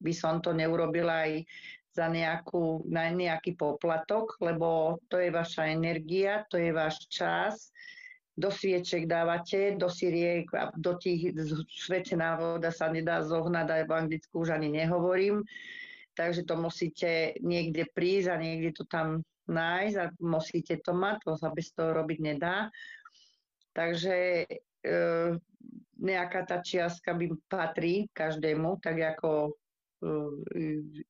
by som to neurobila aj za nejakú, na nejaký poplatok, lebo to je vaša energia, to je váš čas. Do svieček dávate, do siriek a do tých svetená voda sa nedá zohnať, aj v anglicku už ani nehovorím. Takže to musíte niekde prísť a niekde to tam nájsť a musíte to mať, to sa bez toho robiť nedá. Takže e, nejaká tá čiastka by patrí každému, tak ako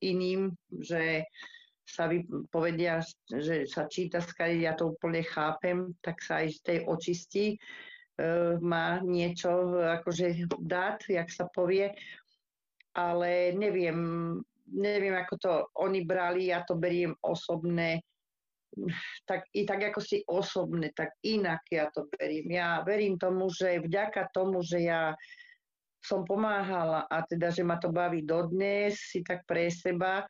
iným, že sa povedia, že sa číta skali, ja to úplne chápem, tak sa aj z tej očistí e, má niečo akože dát, jak sa povie, ale neviem, neviem, ako to oni brali, ja to beriem osobné, tak, i tak ako si osobné, tak inak ja to beriem. Ja verím tomu, že vďaka tomu, že ja som pomáhala a teda, že ma to baví dodnes, si tak pre seba.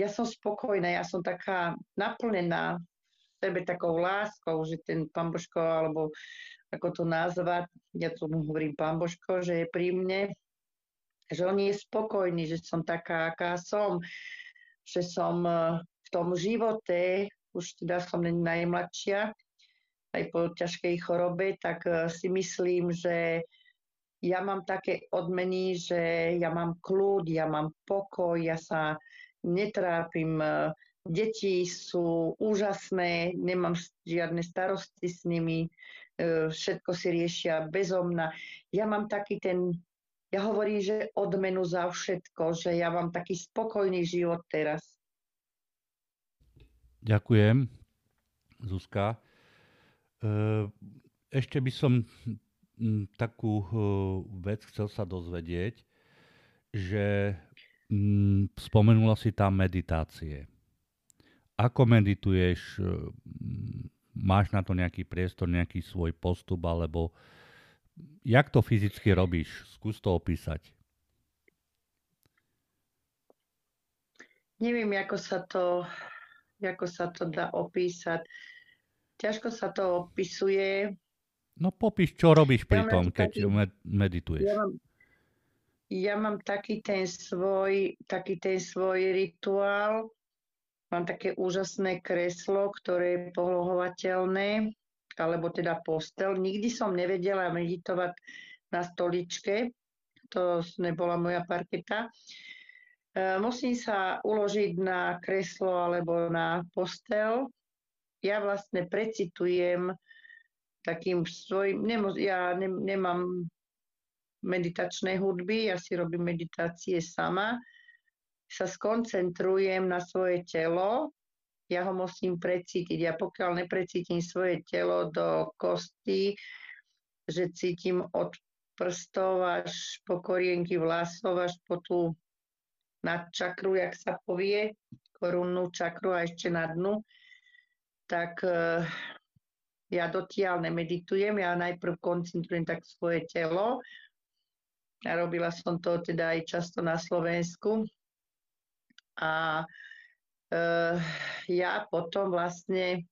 Ja som spokojná, ja som taká naplnená sebe takou láskou, že ten pán Božko, alebo ako to nazvať, ja tomu hovorím pán Božko, že je pri mne, že on je spokojný, že som taká, aká som, že som eh, v tom živote, už teda som najmladšia, aj po ťažkej chorobe, tak eh, si myslím, že ja mám také odmeny, že ja mám kľud, ja mám pokoj, ja sa netrápim. Deti sú úžasné, nemám žiadne starosti s nimi, e, všetko si riešia bezo mňa. Ja mám taký ten, ja hovorím, že odmenu za všetko, že ja mám taký spokojný život teraz. Ďakujem, Zuzka. E, ešte by som takú vec chcel sa dozvedieť, že spomenula si tam meditácie. Ako medituješ? Máš na to nejaký priestor, nejaký svoj postup, alebo jak to fyzicky robíš? Skús to opísať. Neviem, ako sa to, ako sa to dá opísať. Ťažko sa to opisuje. No popíš, čo robíš pri ja tom, keď medituješ. Ja mám, ja mám taký ten svoj, taký ten svoj rituál. Mám také úžasné kreslo, ktoré je polohovateľné, alebo teda postel. Nikdy som nevedela meditovať na stoličke. To nebola moja parketa. E, musím sa uložiť na kreslo alebo na postel. Ja vlastne precitujem takým svojim, nemo, ja ne, nemám meditačné hudby, ja si robím meditácie sama, sa skoncentrujem na svoje telo, ja ho musím precítiť. Ja pokiaľ neprecítim svoje telo do kosti, že cítim od prstov až po korienky vlasov, až po tú nad čakru, jak sa povie, korunnú čakru a ešte na dnu, tak uh, ja dotiaľ nemeditujem, ja najprv koncentrujem tak svoje telo. A robila som to teda aj často na Slovensku. A e, ja potom vlastne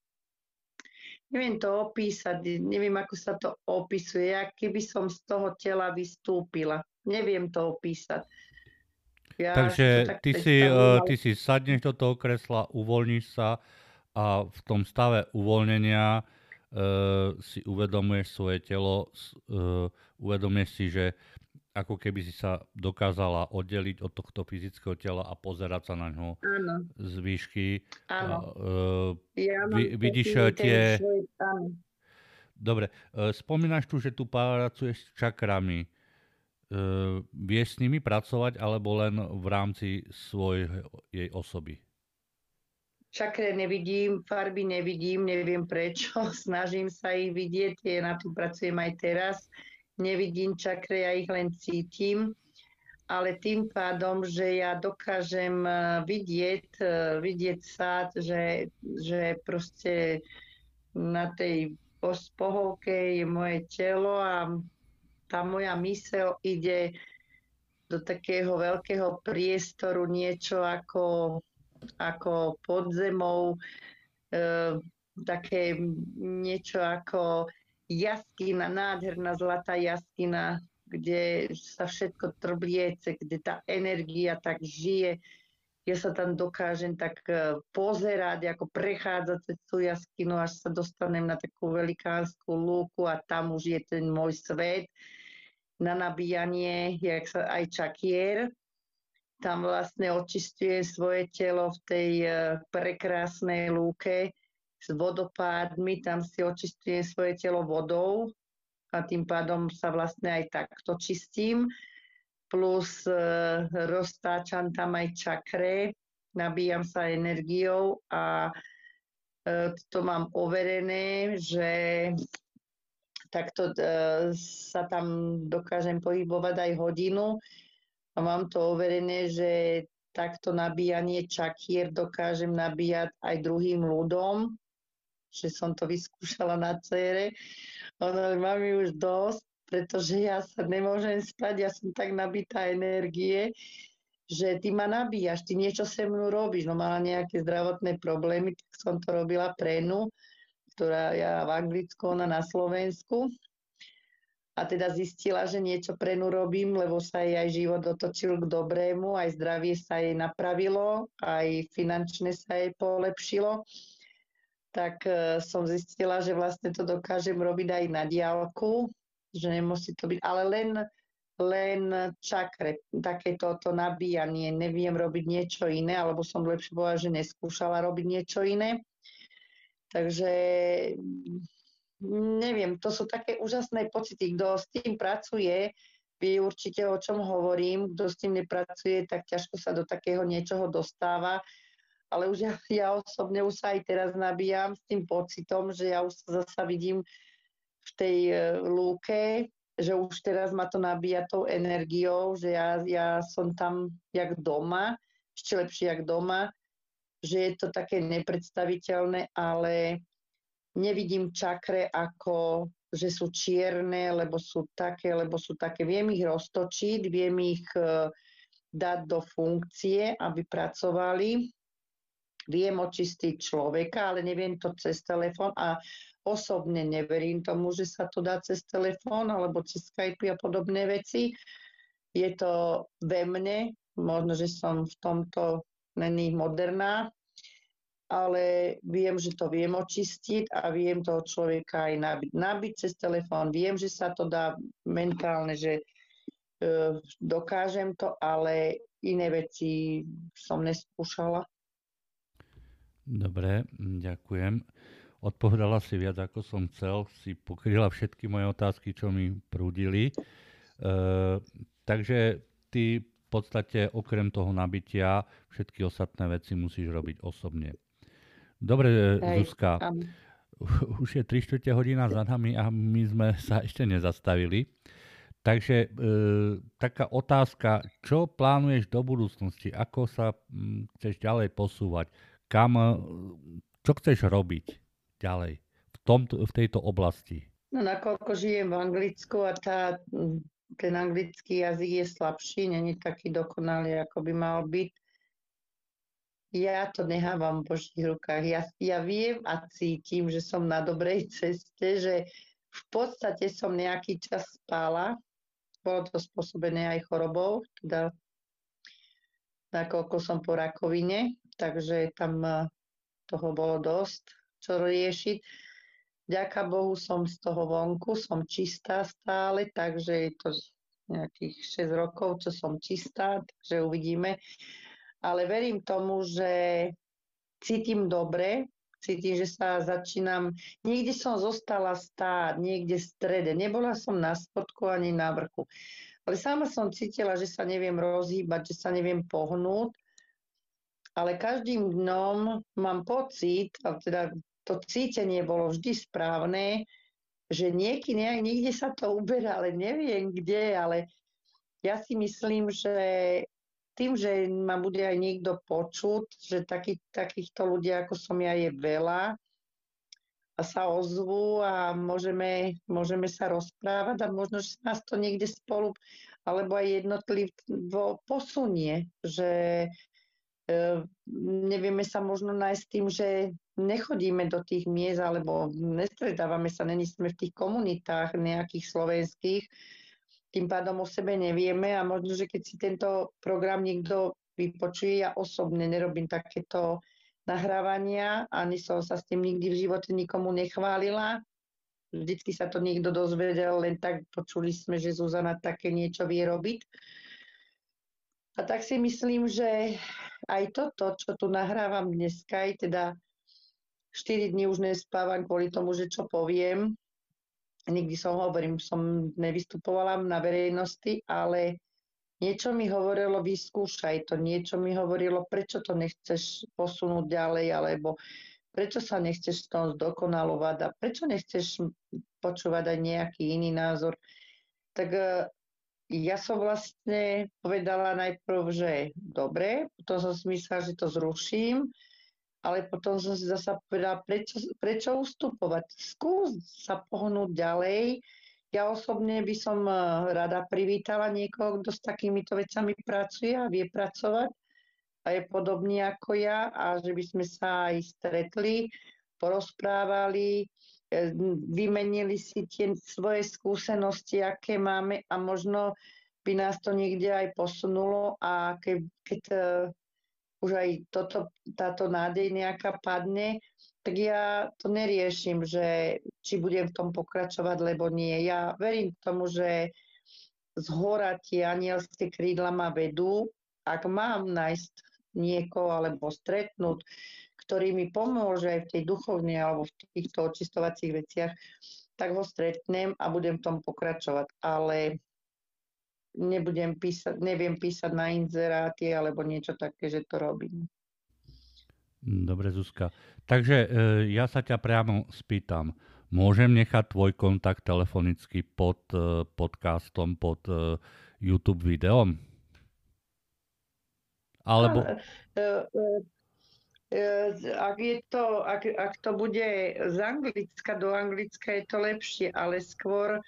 neviem to opísať, neviem, ako sa to opisuje, ja keby som z toho tela vystúpila. Neviem to opísať. Ja Takže ty, si, uh, ty si sadneš do toho kresla, uvoľníš sa a v tom stave uvoľnenia uh, si uvedomuješ svoje telo, uh, uvedomuješ si, že ako keby si sa dokázala oddeliť od tohto fyzického tela a pozerať sa na ňo áno. z výšky. Áno. Uh, ja vy, vidíš tie... Svoj, Dobre, uh, spomínaš tu, že tu pracuješ s čakrami. Uh, vieš s nimi pracovať alebo len v rámci svojej jej osoby? Čakre nevidím, farby nevidím, neviem prečo, snažím sa ich vidieť, je, na tom pracujem aj teraz. Nevidím čakre, ja ich len cítim, ale tým pádom, že ja dokážem eh, vidieť, eh, vidieť sa, že, že proste na tej pohovke je moje telo a tá moja mysel ide do takého veľkého priestoru niečo ako ako pod zemou, e, také niečo ako jaskina, nádherná zlatá jaskina, kde sa všetko trbliece, kde tá energia tak žije. Ja sa tam dokážem tak e, pozerať, ako prechádzať cez tú jaskinu, až sa dostanem na takú velikánsku lúku a tam už je ten môj svet na nabíjanie, jak sa aj čakier tam vlastne očistujem svoje telo v tej e, prekrásnej lúke s vodopádmi, tam si očistujem svoje telo vodou a tým pádom sa vlastne aj takto čistím. Plus e, roztáčam tam aj čakre, nabíjam sa energiou a e, to mám overené, že takto e, sa tam dokážem pohybovať aj hodinu a mám to overené, že takto nabíjanie čakier dokážem nabíjať aj druhým ľudom, že som to vyskúšala na cére. Ono, mám ju už dosť, pretože ja sa nemôžem spať, ja som tak nabitá energie, že ty ma nabíjaš, ty niečo se mnou robíš. No mala nejaké zdravotné problémy, tak som to robila pre nu, ktorá ja v Anglicku, ona na Slovensku a teda zistila, že niečo pre ňu robím, lebo sa jej aj život otočil k dobrému, aj zdravie sa jej napravilo, aj finančne sa jej polepšilo, tak e, som zistila, že vlastne to dokážem robiť aj na diálku, že nemusí to byť, ale len len čakre, takéto to nabíjanie, neviem robiť niečo iné, alebo som lepšie povedala, že neskúšala robiť niečo iné. Takže neviem, to sú také úžasné pocity. Kto s tým pracuje, vie určite o čom hovorím. Kto s tým nepracuje, tak ťažko sa do takého niečoho dostáva. Ale už ja, ja osobne už sa aj teraz nabíjam s tým pocitom, že ja už sa zasa vidím v tej e, lúke, že už teraz ma to nabíja tou energiou, že ja, ja som tam jak doma, ešte lepšie jak doma, že je to také nepredstaviteľné, ale nevidím čakre ako, že sú čierne, lebo sú také, lebo sú také. Viem ich roztočiť, viem ich uh, dať do funkcie, aby pracovali. Viem očistiť človeka, ale neviem to cez telefón a osobne neverím tomu, že sa to dá cez telefón alebo cez Skype a podobné veci. Je to ve mne, možno, že som v tomto není moderná, ale viem, že to viem očistiť a viem toho človeka aj nabiť. Nabiť cez telefón, viem, že sa to dá mentálne, že e, dokážem to, ale iné veci som neskúšala. Dobre, ďakujem. Odpovedala si viac, ako som chcel. Si pokryla všetky moje otázky, čo mi prúdili. E, takže ty v podstate okrem toho nabitia všetky ostatné veci musíš robiť osobne. Dobre, Hej, Zuzka. Tam. Už je 3 čtvrte hodina za nami a my sme sa ešte nezastavili. Takže e, taká otázka, čo plánuješ do budúcnosti? Ako sa m, chceš ďalej posúvať? Kam, čo chceš robiť? ďalej v, tomto, v tejto oblasti? No nakoľko žijem v Anglicku a tá, ten anglický jazyk je slabší, není taký dokonalý, ako by mal byť, ja to nehávam v Božích rukách. Ja, ja viem a cítim, že som na dobrej ceste, že v podstate som nejaký čas spála. Bolo to spôsobené aj chorobou, teda nakoľko som po rakovine, takže tam eh, toho bolo dosť čo riešiť. Ďaká Bohu som z toho vonku, som čistá stále, takže je to nejakých 6 rokov, čo som čistá, takže uvidíme. Ale verím tomu, že cítim dobre, cítim, že sa začínam, niekde som zostala stáť, niekde v strede, nebola som na spodku ani na vrchu. Ale sama som cítila, že sa neviem rozhýbať, že sa neviem pohnúť, ale každým dňom mám pocit, a teda to cítenie bolo vždy správne, že nieky, nie, niekde sa to uberá, ale neviem kde, ale ja si myslím, že tým, že ma bude aj niekto počuť, že taký, takýchto ľudí ako som ja je veľa a sa ozvú a môžeme, môžeme sa rozprávať a možno, že nás to niekde spolu alebo aj jednotlivo posunie, že nevieme sa možno nájsť tým, že nechodíme do tých miest alebo nestretávame sa, není sme v tých komunitách nejakých slovenských, tým pádom o sebe nevieme a možno, že keď si tento program niekto vypočuje, ja osobne nerobím takéto nahrávania, ani som sa s tým nikdy v živote nikomu nechválila. Vždycky sa to niekto dozvedel, len tak počuli sme, že Zuzana také niečo vie robiť. A tak si myslím, že aj toto, čo tu nahrávam dneska, aj teda 4 dní už nespávam kvôli tomu, že čo poviem. Nikdy som hovorím, som nevystupovala na verejnosti, ale niečo mi hovorilo, vyskúšaj to, niečo mi hovorilo, prečo to nechceš posunúť ďalej, alebo prečo sa nechceš z toho zdokonalovať a prečo nechceš počúvať aj nejaký iný názor. Tak e, ja som vlastne povedala najprv, že dobre, potom som si myslela, že to zruším, ale potom som si zase povedala, prečo, prečo ustupovať? Skús sa pohnúť ďalej. Ja osobne by som eh, rada privítala niekoho, kto s takýmito vecami pracuje a vie pracovať a je podobný ako ja a že by sme sa aj stretli, porozprávali, vymenili si tie svoje skúsenosti, aké máme a možno by nás to niekde aj posunulo a keď, keď eh, už aj toto, táto nádej nejaká padne, tak ja to neriešim, že či budem v tom pokračovať, lebo nie. Ja verím tomu, že z hora tie anielské krídla ma vedú. Ak mám nájsť niekoho alebo stretnúť, ktorý mi pomôže aj v tej duchovnej alebo v týchto očistovacích veciach, tak ho stretnem a budem v tom pokračovať. Ale nebudem písať, neviem písať na inzeráty alebo niečo také, že to robím. Dobre, Zuzka. Takže e, ja sa ťa priamo spýtam. Môžem nechať tvoj kontakt telefonicky pod e, podcastom, pod e, YouTube videom? Alebo... E, ak, je to, ak, ak to bude z Anglicka do Anglicka, je to lepšie, ale skôr,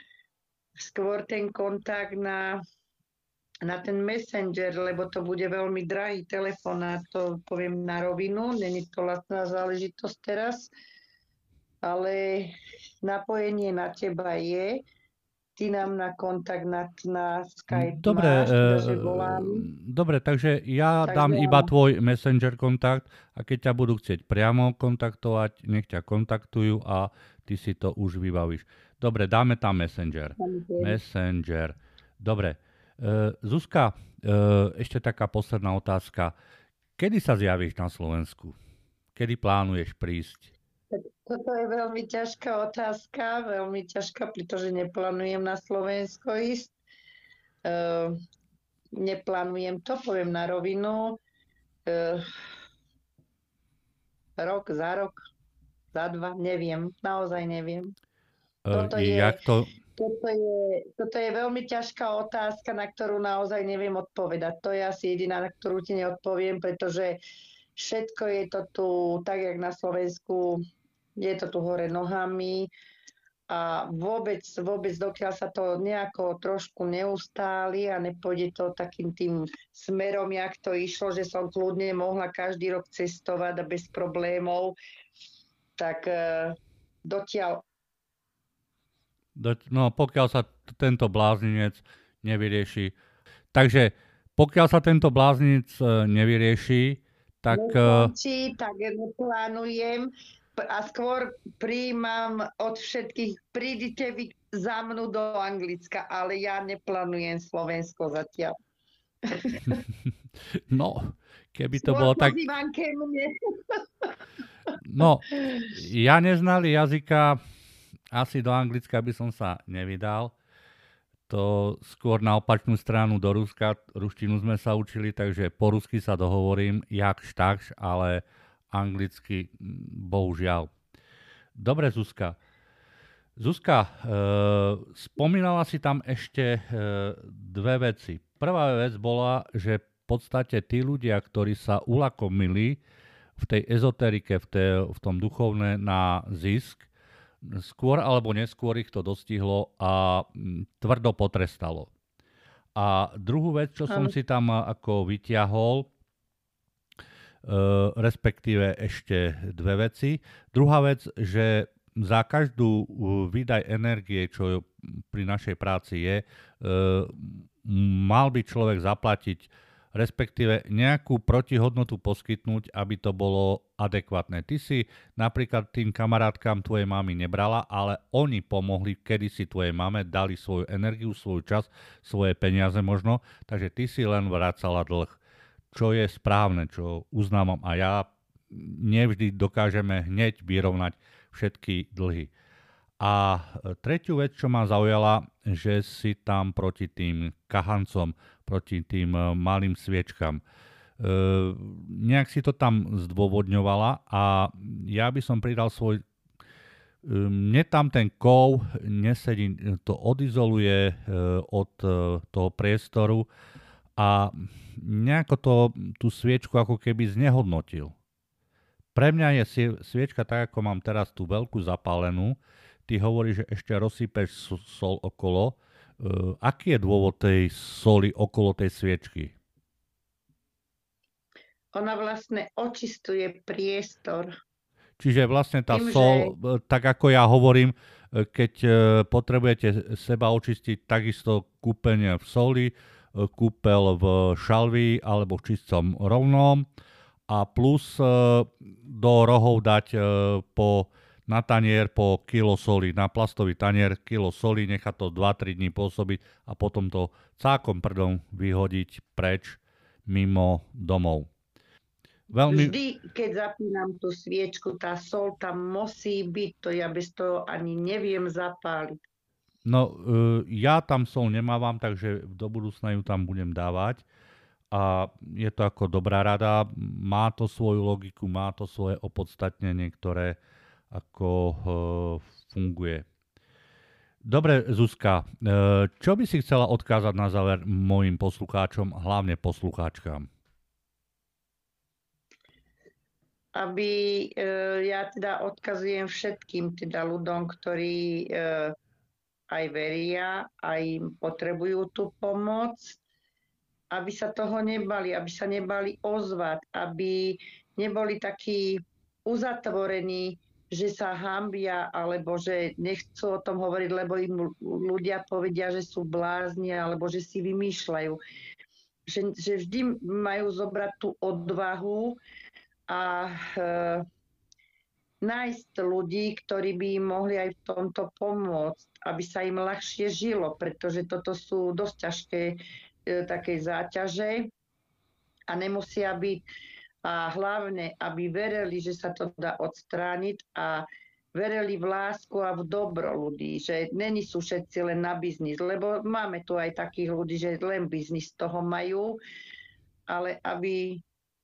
skôr ten kontakt na na ten Messenger, lebo to bude veľmi drahý telefón a to poviem na rovinu, není to lacná záležitosť teraz, ale napojenie na teba je, ty nám na kontakt na, na Skype dobre, máš, takže volám. Dobre, takže ja tak dám ja. iba tvoj Messenger kontakt a keď ťa budú chcieť priamo kontaktovať, nech ťa kontaktujú a ty si to už vybavíš. Dobre, dáme tam Messenger. Messenger. Dobre. Eh, Zuzka, eh, ešte taká posledná otázka. Kedy sa zjavíš na Slovensku? Kedy plánuješ prísť? Toto je veľmi ťažká otázka, veľmi ťažká, pretože neplánujem na Slovensko ísť. Uh, neplánujem to, poviem na rovinu. Uh, rok za rok, za dva, neviem, naozaj neviem. Toto uh, je, jak to, toto je, toto je veľmi ťažká otázka, na ktorú naozaj neviem odpovedať. To je asi jediná, na ktorú ti neodpoviem, pretože všetko je to tu, tak jak na Slovensku, je to tu hore nohami a vôbec, vôbec dokiaľ sa to nejako trošku neustáli a nepôjde to takým tým smerom, jak to išlo, že som kľudne mohla každý rok cestovať a bez problémov, tak uh, dotiaľ No pokiaľ sa t- tento blázninec nevyrieši. Takže pokiaľ sa tento blázninec uh, nevyrieši, tak... Nekončí, tak neplánujem a skôr príjmam od všetkých, prídite vy za mnou do Anglicka, ale ja neplánujem Slovensko zatiaľ. no, keby to skôr bolo tak... No, ja neznali jazyka, asi do Anglicka by som sa nevydal. To skôr na opačnú stranu do Ruska. Ruštinu sme sa učili, takže po rusky sa dohovorím, jakž takž, ale anglicky bohužiaľ. Dobre, Zuzka. Zuzka, e, spomínala si tam ešte e, dve veci. Prvá vec bola, že v podstate tí ľudia, ktorí sa ulakomili v tej ezoterike, v, tej, v tom duchovné na zisk, skôr alebo neskôr ich to dostihlo a tvrdo potrestalo. A druhú vec, čo som si tam ako vyťahol, respektíve ešte dve veci. Druhá vec, že za každú výdaj energie, čo pri našej práci je, e, mal by človek zaplatiť respektíve nejakú protihodnotu poskytnúť, aby to bolo adekvátne. Ty si napríklad tým kamarátkam tvojej mamy nebrala, ale oni pomohli kedysi tvojej mame, dali svoju energiu, svoj čas, svoje peniaze možno, takže ty si len vracala dlh, čo je správne, čo uznávam a ja nevždy dokážeme hneď vyrovnať všetky dlhy. A tretiu vec, čo ma zaujala, že si tam proti tým kahancom proti tým eh, malým sviečkam. Uh, nejak si to tam zdôvodňovala a ja by som pridal svoj mne tam ten kov nesedí, to odizoluje uh, od uh, toho priestoru a nejako to, tú sviečku ako keby znehodnotil. Pre mňa je sviečka tak, ako mám teraz tú veľkú zapálenú. Ty hovoríš, že ešte rozsypeš sol okolo, Uh, aký je dôvod tej soli okolo tej sviečky? Ona vlastne očistuje priestor. Čiže vlastne tá Tým, sol, že... E, tak ako ja hovorím, e, keď potrebujete seba očistiť, takisto kúpenie v soli, kúpel v šalvi alebo v čistom rovnom a plus do rohov dať po na tanier po kilo soli, na plastový tanier kilo soli, nechať to 2-3 dní pôsobiť a potom to cákom prdom vyhodiť preč mimo domov. Veľmi... Vždy, keď zapínam tú sviečku, tá sol tam musí byť, to ja bez toho ani neviem zapáliť. No, uh, ja tam sol nemávam, takže do budúcna ju tam budem dávať. A je to ako dobrá rada, má to svoju logiku, má to svoje opodstatnenie, ktoré ako uh, funguje. Dobre, Zuzka, uh, čo by si chcela odkázať na záver mojim poslucháčom, hlavne poslucháčkám? aby e, ja teda odkazujem všetkým teda ľuďom, ktorí e, aj veria, aj potrebujú tú pomoc, aby sa toho nebali, aby sa nebali ozvať, aby neboli takí uzatvorení, že sa hambia, alebo že nechcú o tom hovoriť, lebo im ľudia povedia, že sú blázni, alebo že si vymýšľajú. Že, že vždy majú zobrať tú odvahu, a e, nájsť ľudí, ktorí by im mohli aj v tomto pomôcť, aby sa im ľahšie žilo, pretože toto sú dosť ťažké e, také záťaže a nemusia byť. A hlavne, aby verili, že sa to dá odstrániť a verili v lásku a v dobro ľudí, že není sú všetci len na biznis, lebo máme tu aj takých ľudí, že len biznis toho majú, ale aby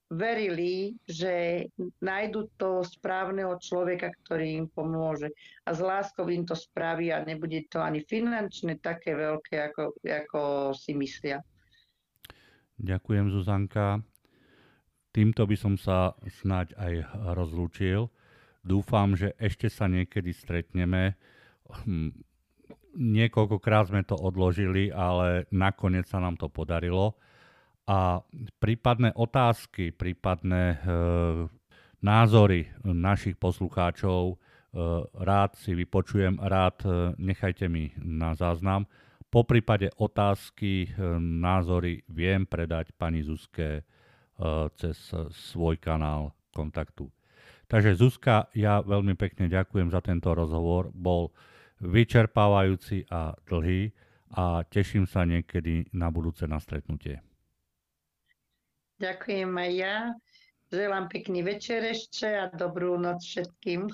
verili, že nájdu to správneho človeka, ktorý im pomôže. A s láskou im to spraví a nebude to ani finančne také veľké, ako, ako si myslia. Ďakujem, Zuzanka. Týmto by som sa snáď aj rozlúčil. Dúfam, že ešte sa niekedy stretneme. Hm, niekoľkokrát sme to odložili, ale nakoniec sa nám to podarilo a prípadné otázky, prípadné e, názory našich poslucháčov e, rád si vypočujem, rád e, nechajte mi na záznam. Po prípade otázky, názory viem predať pani Zuzke cez svoj kanál kontaktu. Takže Zuzka, ja veľmi pekne ďakujem za tento rozhovor. Bol vyčerpávajúci a dlhý a teším sa niekedy na budúce na stretnutie. Ďakujem aj ja. Želám pekný večer ešte a dobrú noc všetkým.